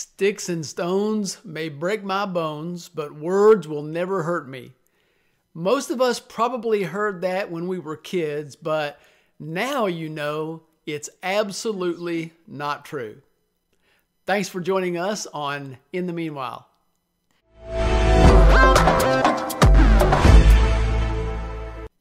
Sticks and stones may break my bones, but words will never hurt me. Most of us probably heard that when we were kids, but now you know it's absolutely not true. Thanks for joining us on In the Meanwhile.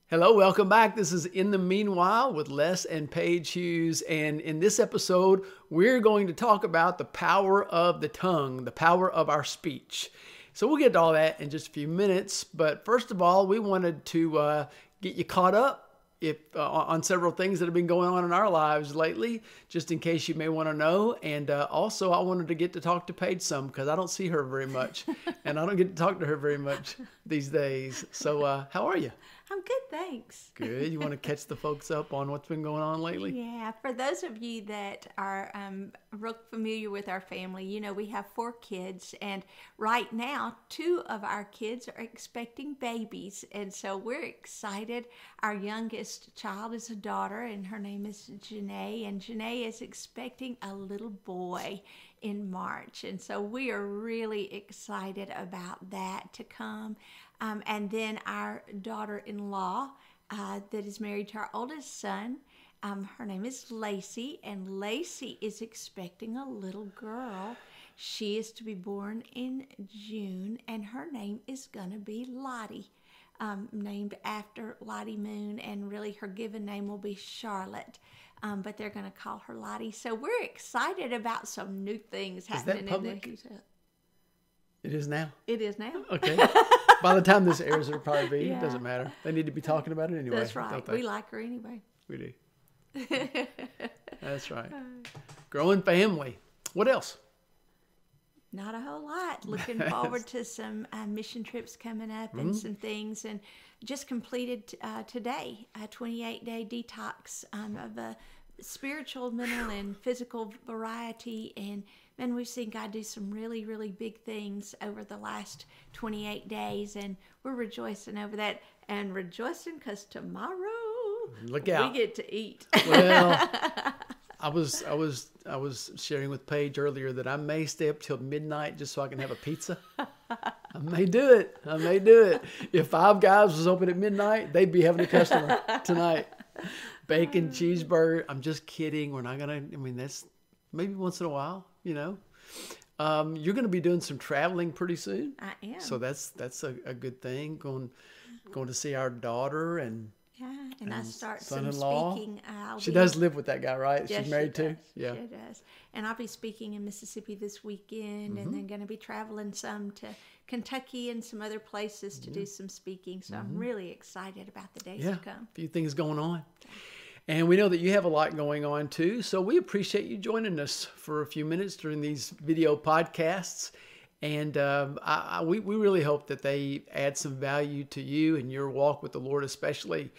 Hello, welcome back. This is In the Meanwhile with Les and Paige Hughes. And in this episode, we're going to talk about the power of the tongue, the power of our speech. So we'll get to all that in just a few minutes. But first of all, we wanted to uh, get you caught up if uh, on several things that have been going on in our lives lately, just in case you may want to know. And uh, also, I wanted to get to talk to Paige some because I don't see her very much, and I don't get to talk to her very much these days. So, uh, how are you? I'm good, thanks. Good. You want to catch the folks up on what's been going on lately? Yeah, for those of you that are um, real familiar with our family, you know we have four kids, and right now two of our kids are expecting babies, and so we're excited. Our youngest child is a daughter, and her name is Janae, and Janae is expecting a little boy in March, and so we are really excited about that to come. Um, and then our daughter in law, uh, that is married to our oldest son, um, her name is Lacey, and Lacey is expecting a little girl. She is to be born in June, and her name is going to be Lottie, um, named after Lottie Moon, and really her given name will be Charlotte. Um, but they're going to call her Lottie. So we're excited about some new things happening in the. It is now. It is now. Okay. By the time this airs, it'll probably be. Yeah. It doesn't matter. They need to be talking about it anyway. That's right. We like her anyway. We do. That's right. Growing family. What else? Not a whole lot. Looking forward to some uh, mission trips coming up and mm-hmm. some things. And just completed uh, today a 28 day detox um, of a spiritual, mental, and physical variety. And man, we've seen God do some really, really big things over the last 28 days, and we're rejoicing over that and rejoicing because tomorrow look out we get to eat. Well, I was I was I was sharing with Paige earlier that I may stay up till midnight just so I can have a pizza. I may do it. I may do it. If Five Guys was open at midnight, they'd be having a customer tonight. Bacon cheeseburger. I'm just kidding. We're not gonna. I mean, that's maybe once in a while you know. Um, you're going to be doing some traveling pretty soon. I am. So that's that's a, a good thing. Going going to see our daughter and yeah, and, and I start son-in-law. speaking. I'll she be, does live with that guy, right? Yes, She's married she too. Yeah, she does. And I'll be speaking in Mississippi this weekend, mm-hmm. and then going to be traveling some to Kentucky and some other places to mm-hmm. do some speaking. So mm-hmm. I'm really excited about the days yeah, to come. A few things going on. And we know that you have a lot going on too. So we appreciate you joining us for a few minutes during these video podcasts. And um, I, I, we, we really hope that they add some value to you and your walk with the Lord, especially.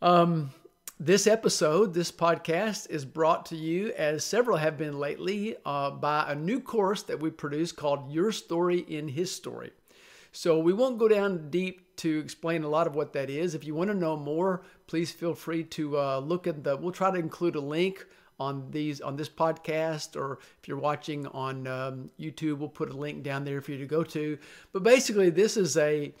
Um, this episode, this podcast, is brought to you, as several have been lately, uh, by a new course that we produce called Your Story in His Story. So we won't go down deep to explain a lot of what that is. If you want to know more, please feel free to uh, look at the. We'll try to include a link on these on this podcast, or if you're watching on um, YouTube, we'll put a link down there for you to go to. But basically, this is a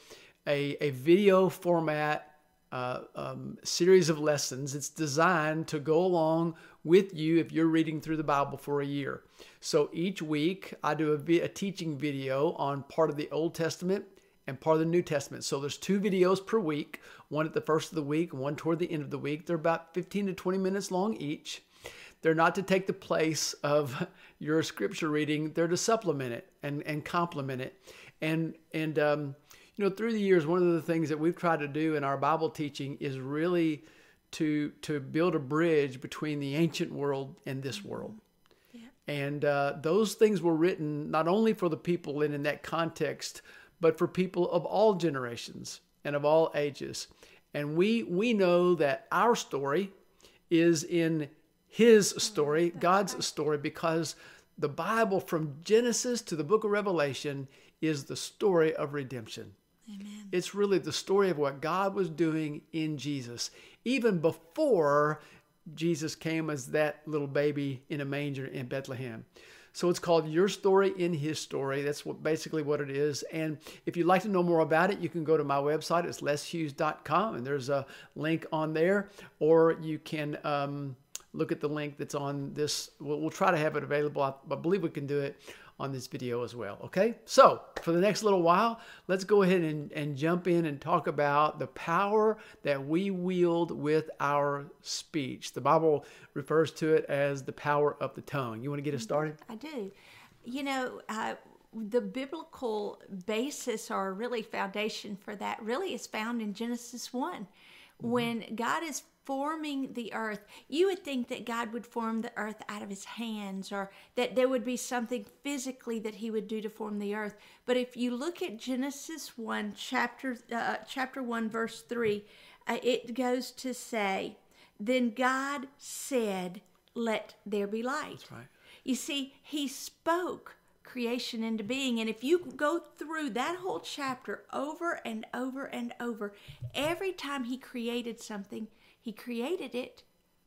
a, a video format uh, um, series of lessons. It's designed to go along with you if you're reading through the Bible for a year. So each week, I do a, a teaching video on part of the Old Testament and part of the New Testament. So there's two videos per week, one at the first of the week, one toward the end of the week. They're about 15 to 20 minutes long each. They're not to take the place of your scripture reading. They're to supplement it and, and complement it. And and um, you know, through the years, one of the things that we've tried to do in our Bible teaching is really to to build a bridge between the ancient world and this world. Yeah. And uh, those things were written not only for the people in, in that context, but for people of all generations and of all ages. And we we know that our story is in His story, God's story, because the Bible from Genesis to the book of Revelation is the story of redemption. Amen. It's really the story of what God was doing in Jesus, even before Jesus came as that little baby in a manger in Bethlehem. So it's called Your Story in His Story. That's what basically what it is. And if you'd like to know more about it, you can go to my website. It's leshughes.com, and there's a link on there, or you can. Um, look at the link that's on this. We'll, we'll try to have it available. I, I believe we can do it on this video as well. Okay, so for the next little while, let's go ahead and, and jump in and talk about the power that we wield with our speech. The Bible refers to it as the power of the tongue. You want to get us started? I do. You know, uh, the biblical basis or really foundation for that really is found in Genesis one when God is forming the earth, you would think that God would form the earth out of his hands or that there would be something physically that he would do to form the earth. But if you look at Genesis 1 chapter uh, chapter 1 verse 3, uh, it goes to say, "Then God said, let there be light." Right. You see, he spoke creation into being. And if you go through that whole chapter over and over and over, every time he created something, he created it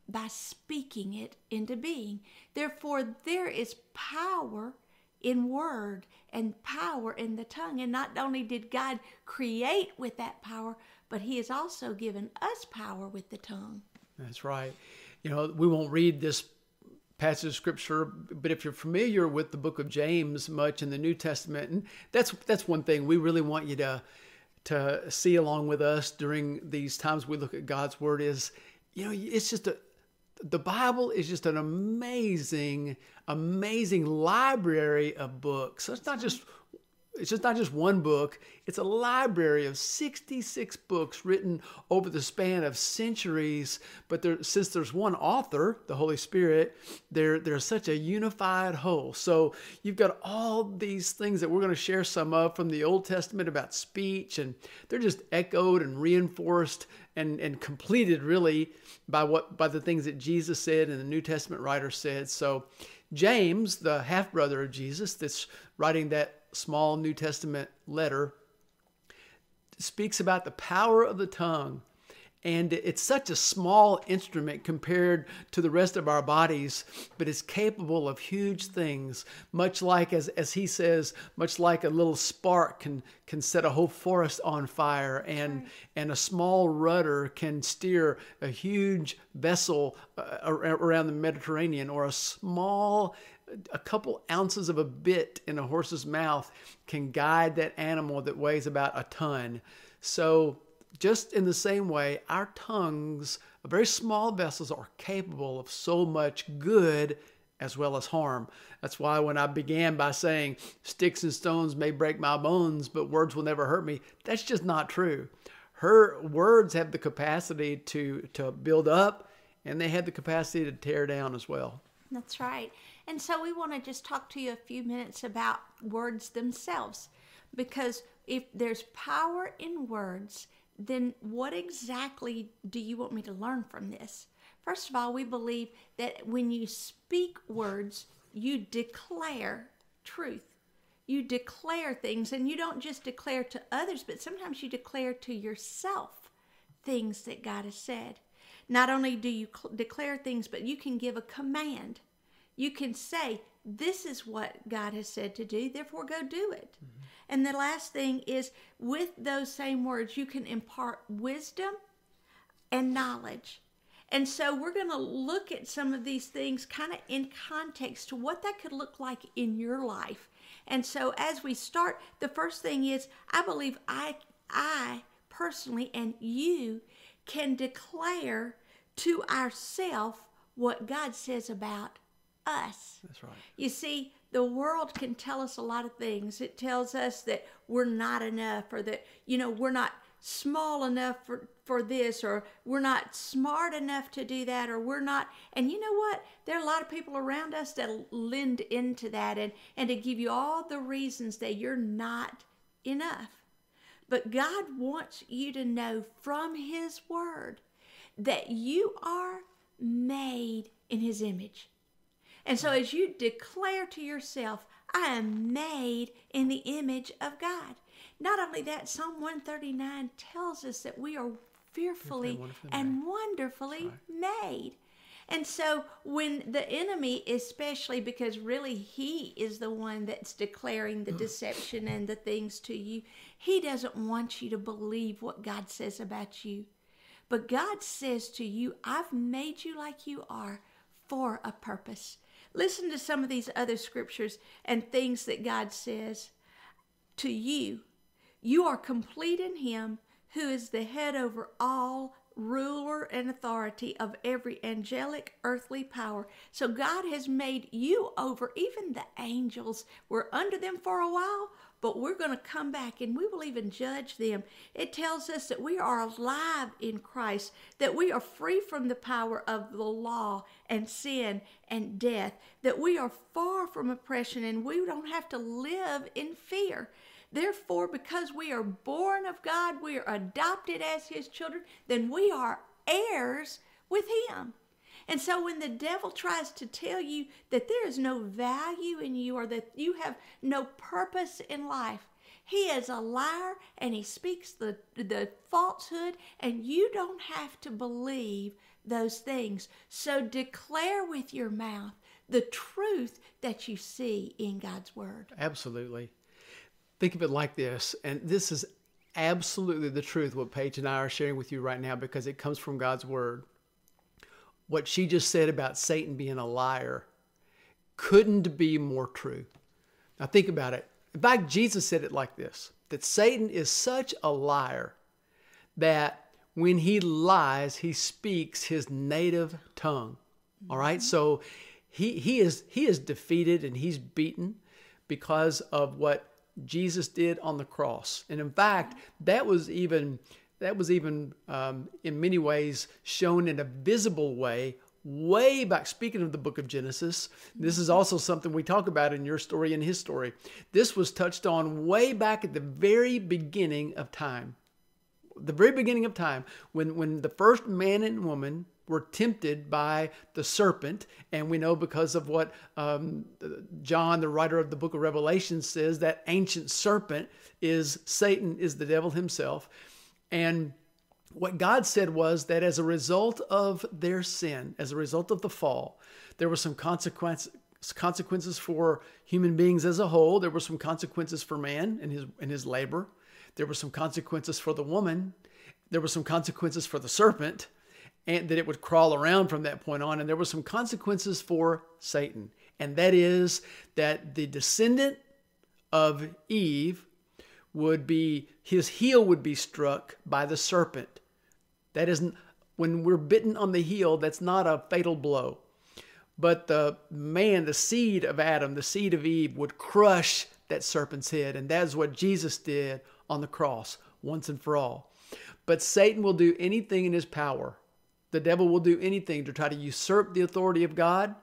by speaking it into being. Therefore, there is power in word and power in the tongue. And not only did God create with that power, but he has also given us power with the tongue. That's right. You know, we won't read this passage of scripture but if you're familiar with the book of james much in the new testament and that's that's one thing we really want you to to see along with us during these times we look at god's word is you know it's just a the bible is just an amazing amazing library of books. So it's not just it's just not just one book. It's a library of 66 books written over the span of centuries. But there, since there's one author the holy spirit they're, they're such a unified whole. So you've got all these things that we're going to share some of from the old testament about speech and they're just echoed and reinforced and, and completed really by what by the things that jesus said and the new testament writer said. So james the half brother of jesus that's writing that small New Testament letter speaks about the power of the tongue. And it's such a small instrument compared to the rest of our bodies, but it's capable of huge things. Much like, as, as he says, much like a little spark can, can set a whole forest on fire, and, right. and a small rudder can steer a huge vessel uh, around the Mediterranean, or a small a couple ounces of a bit in a horse's mouth can guide that animal that weighs about a ton. So, just in the same way, our tongues, very small vessels, are capable of so much good as well as harm. That's why when I began by saying, Sticks and stones may break my bones, but words will never hurt me, that's just not true. Her words have the capacity to, to build up, and they have the capacity to tear down as well. That's right. And so we want to just talk to you a few minutes about words themselves. Because if there's power in words, then what exactly do you want me to learn from this? First of all, we believe that when you speak words, you declare truth. You declare things, and you don't just declare to others, but sometimes you declare to yourself things that God has said. Not only do you cl- declare things, but you can give a command you can say, This is what God has said to do, therefore go do it. Mm-hmm. And the last thing is, with those same words, you can impart wisdom and knowledge. And so we're going to look at some of these things kind of in context to what that could look like in your life. And so as we start, the first thing is I believe I I personally and you can declare to ourself what God says about us. That's right. You see, the world can tell us a lot of things. It tells us that we're not enough or that, you know, we're not small enough for, for this or we're not smart enough to do that or we're not and you know what there are a lot of people around us that lend into that and and to give you all the reasons that you're not enough but god wants you to know from his word that you are made in his image and so, as you declare to yourself, I am made in the image of God. Not only that, Psalm 139 tells us that we are fearfully and wonderfully right. made. And so when the enemy, especially because really he is the one that's declaring the deception and the things to you, he doesn't want you to believe what God says about you. But God says to you, I've made you like you are for a purpose. Listen to some of these other scriptures and things that God says to you. You are complete in Him who is the head over all ruler and authority of every angelic earthly power. So God has made you over. Even the angels were under them for a while, but we're going to come back and we will even judge them. It tells us that we are alive in Christ, that we are free from the power of the law and sin and death, that we are far from oppression and we don't have to live in fear. Therefore, because we are born of God, we are adopted as His children, then we are heirs with Him. And so when the devil tries to tell you that there is no value in you or that you have no purpose in life, he is a liar and he speaks the, the falsehood, and you don't have to believe those things. So declare with your mouth the truth that you see in God's word. Absolutely. Think of it like this, and this is absolutely the truth what Paige and I are sharing with you right now because it comes from God's word. What she just said about Satan being a liar couldn't be more true. Now think about it. In fact, Jesus said it like this that Satan is such a liar that when he lies, he speaks his native tongue. All right? So he he is he is defeated and he's beaten because of what Jesus did on the cross. And in fact, that was even that was even um, in many ways shown in a visible way way back. Speaking of the book of Genesis, this is also something we talk about in your story and his story. This was touched on way back at the very beginning of time. The very beginning of time, when, when the first man and woman were tempted by the serpent. And we know because of what um, John, the writer of the book of Revelation, says that ancient serpent is Satan, is the devil himself. And what God said was that as a result of their sin, as a result of the fall, there were some consequences consequences for human beings as a whole. There were some consequences for man and his and his labor. There were some consequences for the woman. There were some consequences for the serpent and that it would crawl around from that point on. And there were some consequences for Satan. And that is that the descendant of Eve would be, his heel would be struck by the serpent. That isn't, when we're bitten on the heel, that's not a fatal blow. But the man, the seed of Adam, the seed of Eve, would crush that serpent's head. And that's what Jesus did on the cross once and for all. But Satan will do anything in his power the devil will do anything to try to usurp the authority of God,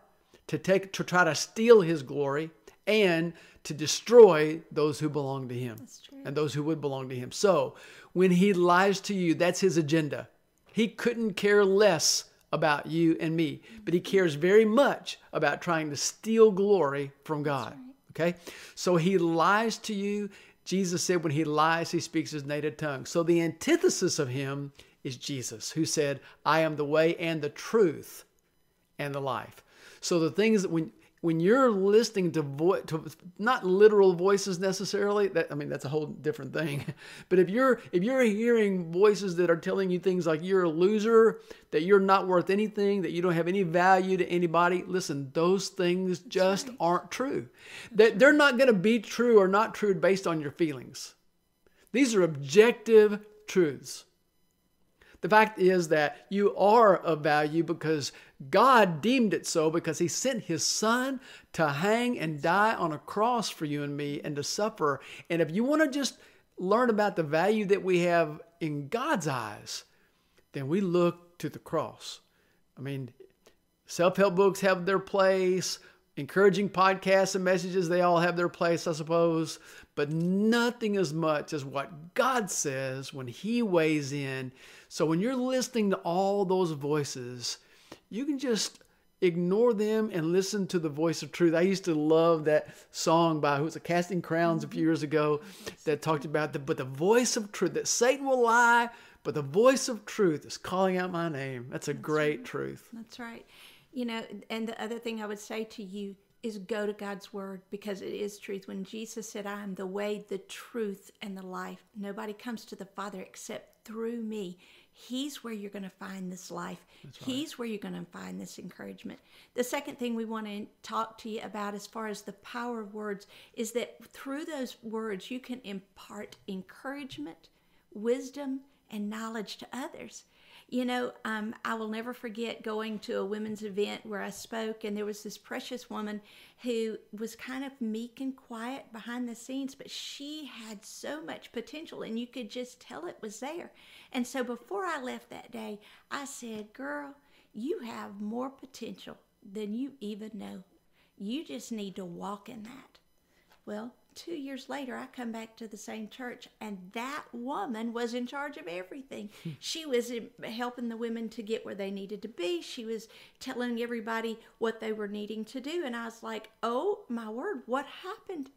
to take to try to steal his glory, and to destroy those who belong to him and those who would belong to him. So, when he lies to you, that's his agenda. He couldn't care less about you and me, but he cares very much about trying to steal glory from God. Right. Okay? So he lies to you. Jesus said when he lies, he speaks his native tongue. So the antithesis of him is Jesus, who said, I am the way and the truth and the life. So the things that when when you're listening to, vo- to not literal voices necessarily that i mean that's a whole different thing. But if you're if you're hearing voices that are telling you things like you're a loser that you're not worth anything that you don't have any value to anybody listen those things just right. aren't true. That they're not going to be true or not true based on your feelings. These are objective truths the fact is that you are of value because God deemed it so because He sent His Son to hang and die on a cross for you and me and to suffer. And if you want to just learn about the value that we have in God's eyes, then we look to the cross. I mean, self help books have their place, encouraging podcasts and messages, they all have their place, I suppose, but nothing as much as what God says when He weighs in so when you're listening to all those voices, you can just ignore them and listen to the voice of truth. I used to love that song by who was a Casting Crowns a few mm-hmm. years ago that talked about the but the voice of truth that Satan will lie, but the voice of truth is calling out my name. That's a That's great right. truth. That's right. You know, and the other thing I would say to you is go to God's word because it is truth. When Jesus said, I am the way, the truth, and the life, nobody comes to the Father except through me. He's where you're going to find this life. Right. He's where you're going to find this encouragement. The second thing we want to talk to you about, as far as the power of words, is that through those words, you can impart encouragement, wisdom, and knowledge to others. You know, um, I will never forget going to a women's event where I spoke, and there was this precious woman who was kind of meek and quiet behind the scenes, but she had so much potential, and you could just tell it was there. And so before I left that day, I said, Girl, you have more potential than you even know. You just need to walk in that. Well, two years later, I come back to the same church, and that woman was in charge of everything. Hmm. she was helping the women to get where they needed to be. She was telling everybody what they were needing to do. And I was like, oh, my word, what happened?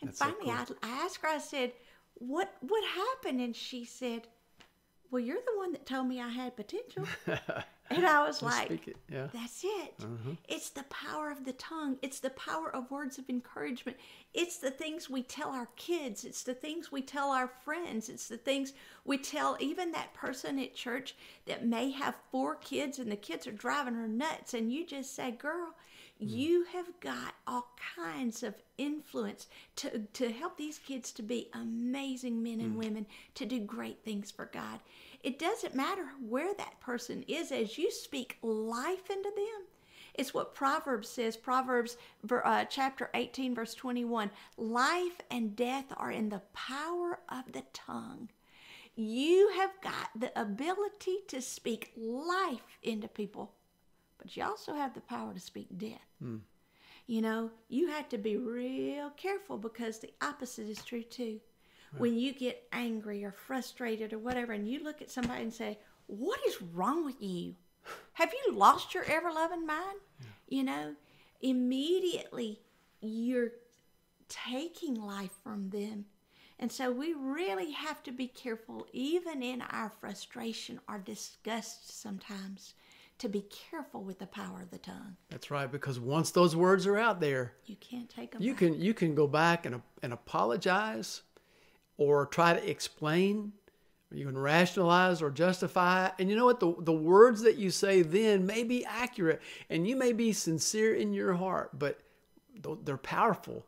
And That's finally, so cool. I, I asked her, I said, what, what happened? And she said, well, you're the one that told me I had potential. And I was like, it. yeah. that's it. Uh-huh. It's the power of the tongue. It's the power of words of encouragement. It's the things we tell our kids. It's the things we tell our friends. It's the things we tell even that person at church that may have four kids and the kids are driving her nuts. And you just say, girl, mm. you have got all kinds of influence to, to help these kids to be amazing men and mm. women, to do great things for God. It doesn't matter where that person is as you speak life into them. It's what Proverbs says, Proverbs uh, chapter 18, verse 21. Life and death are in the power of the tongue. You have got the ability to speak life into people, but you also have the power to speak death. Mm. You know, you have to be real careful because the opposite is true too when you get angry or frustrated or whatever, and you look at somebody and say, What is wrong with you? Have you lost your ever loving mind? Yeah. You know, immediately you're taking life from them. And so we really have to be careful, even in our frustration or disgust sometimes, to be careful with the power of the tongue. That's right, because once those words are out there, you can't take them. You back. can you can go back and and apologize or try to explain, or you can rationalize or justify. And you know what? The, the words that you say then may be accurate and you may be sincere in your heart, but they're powerful.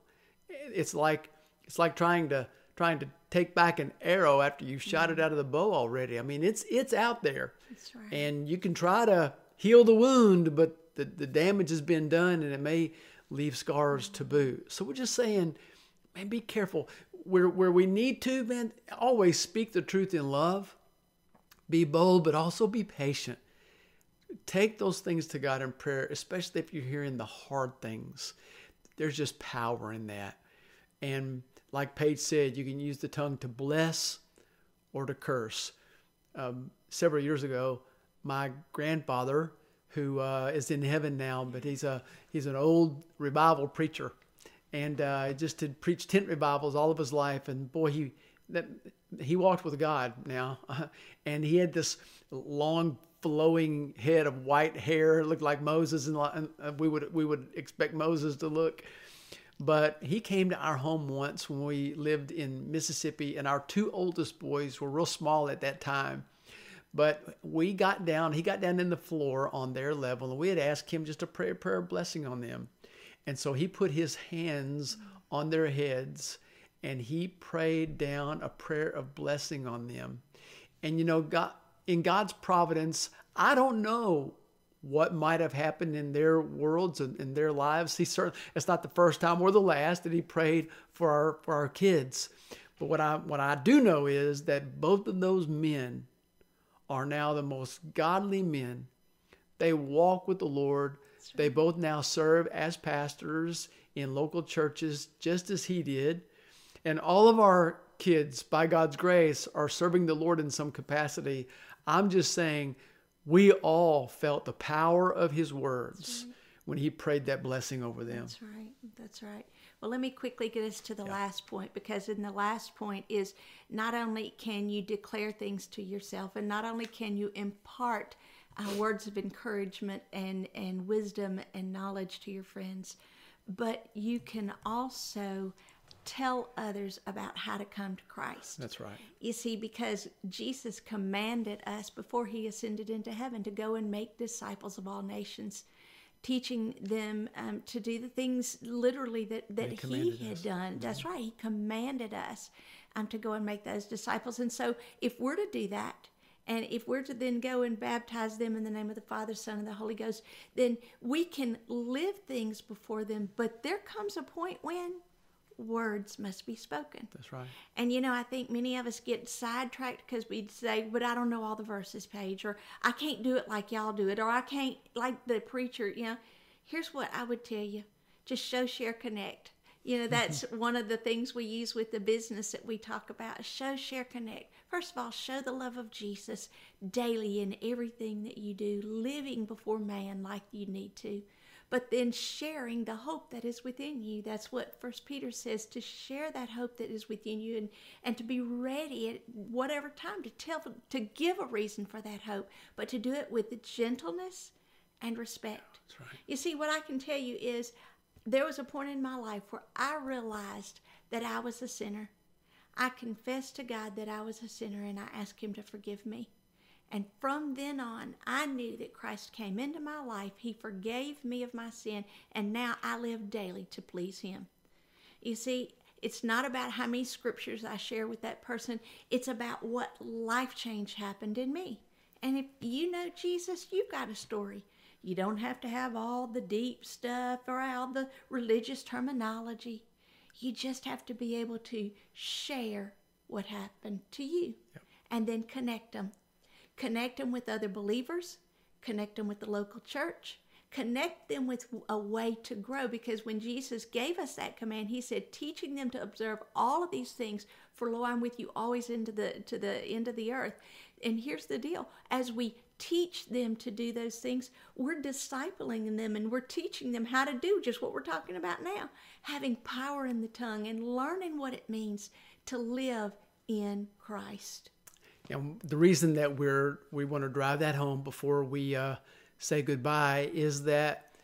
It's like it's like trying to trying to take back an arrow after you've shot it mm-hmm. out of the bow already. I mean, it's it's out there. Right. And you can try to heal the wound, but the, the damage has been done and it may leave scars to boot. So we're just saying, man, be careful where where we need to, man, always speak the truth in love. Be bold, but also be patient. Take those things to God in prayer, especially if you're hearing the hard things. There's just power in that. And like Paige said, you can use the tongue to bless or to curse. Um, several years ago, my grandfather, who uh, is in heaven now, but he's a he's an old revival preacher, and uh, just had preached tent revivals all of his life. And boy, he that he walked with God now, and he had this long flowing head of white hair, looked like Moses, and uh, we would we would expect Moses to look. But he came to our home once when we lived in Mississippi, and our two oldest boys were real small at that time. But we got down, he got down in the floor on their level, and we had asked him just to pray a prayer of blessing on them. And so he put his hands on their heads and he prayed down a prayer of blessing on them. And you know, God, in God's providence, I don't know what might have happened in their worlds and in their lives. He certainly it's not the first time or the last that he prayed for our for our kids. But what I what I do know is that both of those men are now the most godly men. They walk with the Lord. Right. They both now serve as pastors in local churches, just as he did. And all of our kids, by God's grace, are serving the Lord in some capacity. I'm just saying, we all felt the power of his words right. when he prayed that blessing over them. That's right. That's right. Well, let me quickly get us to the yeah. last point because in the last point is not only can you declare things to yourself and not only can you impart uh, words of encouragement and, and wisdom and knowledge to your friends, but you can also tell others about how to come to Christ. That's right. You see, because Jesus commanded us before he ascended into heaven to go and make disciples of all nations, teaching them um, to do the things literally that, that He he, had us. done. That's right. He commanded us um, to go and make those disciples. And so, if we're to do that, and if we're to then go and baptize them in the name of the Father, Son, and the Holy Ghost, then we can live things before them. But there comes a point when words must be spoken. That's right. And you know, I think many of us get sidetracked because we'd say, but I don't know all the verses, Paige, or I can't do it like y'all do it, or I can't, like the preacher, you know. Here's what I would tell you just show, share, connect. You know, that's one of the things we use with the business that we talk about show, share, connect. First of all, show the love of Jesus daily in everything that you do, living before man like you need to but then sharing the hope that is within you. That's what first peter says to share that hope that is within you and, and to be ready at whatever time to tell to give a reason for that hope but to do it with gentleness and respect. That's right. you see what i can tell you is there was a point in my life where i realized that i was a sinner i confessed to god that i was a sinner and i asked him to forgive me and from then on, I knew that Christ came into my life. He forgave me of my sin, and now I live daily to please Him. You see, it's not about how many scriptures I share with that person, it's about what life change happened in me. And if you know Jesus, you've got a story. You don't have to have all the deep stuff or all the religious terminology. You just have to be able to share what happened to you and then connect them connect them with other believers, connect them with the local church, connect them with a way to grow. Because when Jesus gave us that command, He said, teaching them to observe all of these things, for lo, I'm with you always into the to the end of the earth. And here's the deal: as we teach them to do those things, we're discipling them and we're teaching them how to do just what we're talking about now, having power in the tongue and learning what it means to live in Christ. And the reason that we're we want to drive that home before we uh, say goodbye is that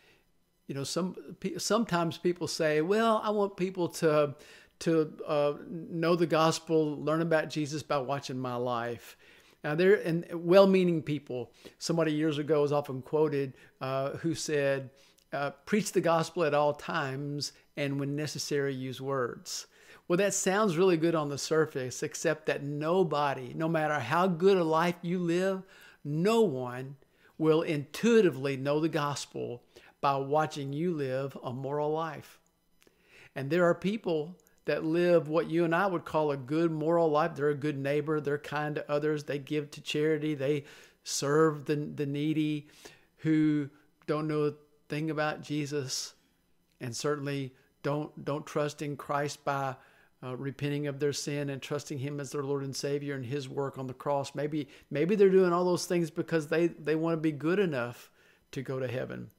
you know some sometimes people say, "Well, I want people to to uh, know the gospel, learn about Jesus by watching my life." Now, there and well-meaning people. Somebody years ago was often quoted uh, who said, uh, "Preach the gospel at all times, and when necessary, use words." Well, that sounds really good on the surface, except that nobody, no matter how good a life you live, no one will intuitively know the gospel by watching you live a moral life. And there are people that live what you and I would call a good moral life. They're a good neighbor, they're kind to others, they give to charity, they serve the, the needy who don't know a thing about Jesus and certainly don't don't trust in Christ by uh, repenting of their sin and trusting Him as their Lord and Savior and His work on the cross. Maybe maybe they're doing all those things because they they want to be good enough to go to heaven,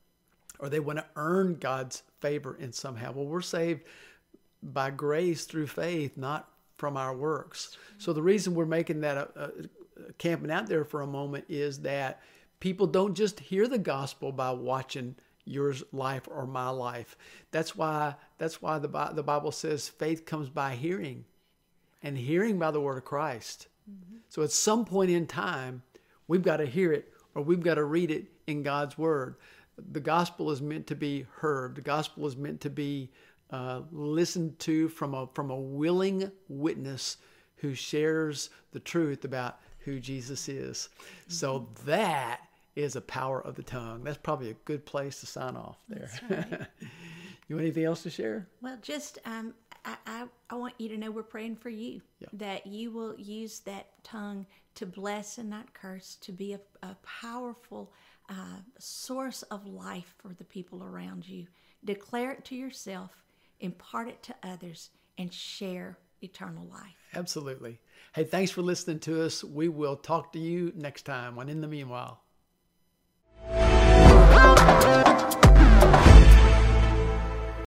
or they want to earn God's favor in somehow. Well, we're saved by grace through faith, not from our works. So the reason we're making that uh, uh, camping out there for a moment is that people don't just hear the gospel by watching your life or my life. That's why that's why the the Bible says faith comes by hearing, and hearing by the word of Christ. So at some point in time, we've got to hear it or we've got to read it in God's word. The gospel is meant to be heard. The gospel is meant to be uh, listened to from a from a willing witness who shares the truth about who Jesus is. So that is a power of the tongue. That's probably a good place to sign off there. you want anything else to share? Well, just um, I, I, I want you to know we're praying for you Yeah. that you will use that tongue to bless and not curse, to be a, a powerful uh, source of life for the people around you. Declare it to yourself, impart it to others, and share eternal life. Absolutely. Hey, thanks for listening to us. We will talk to you next time on In the Meanwhile.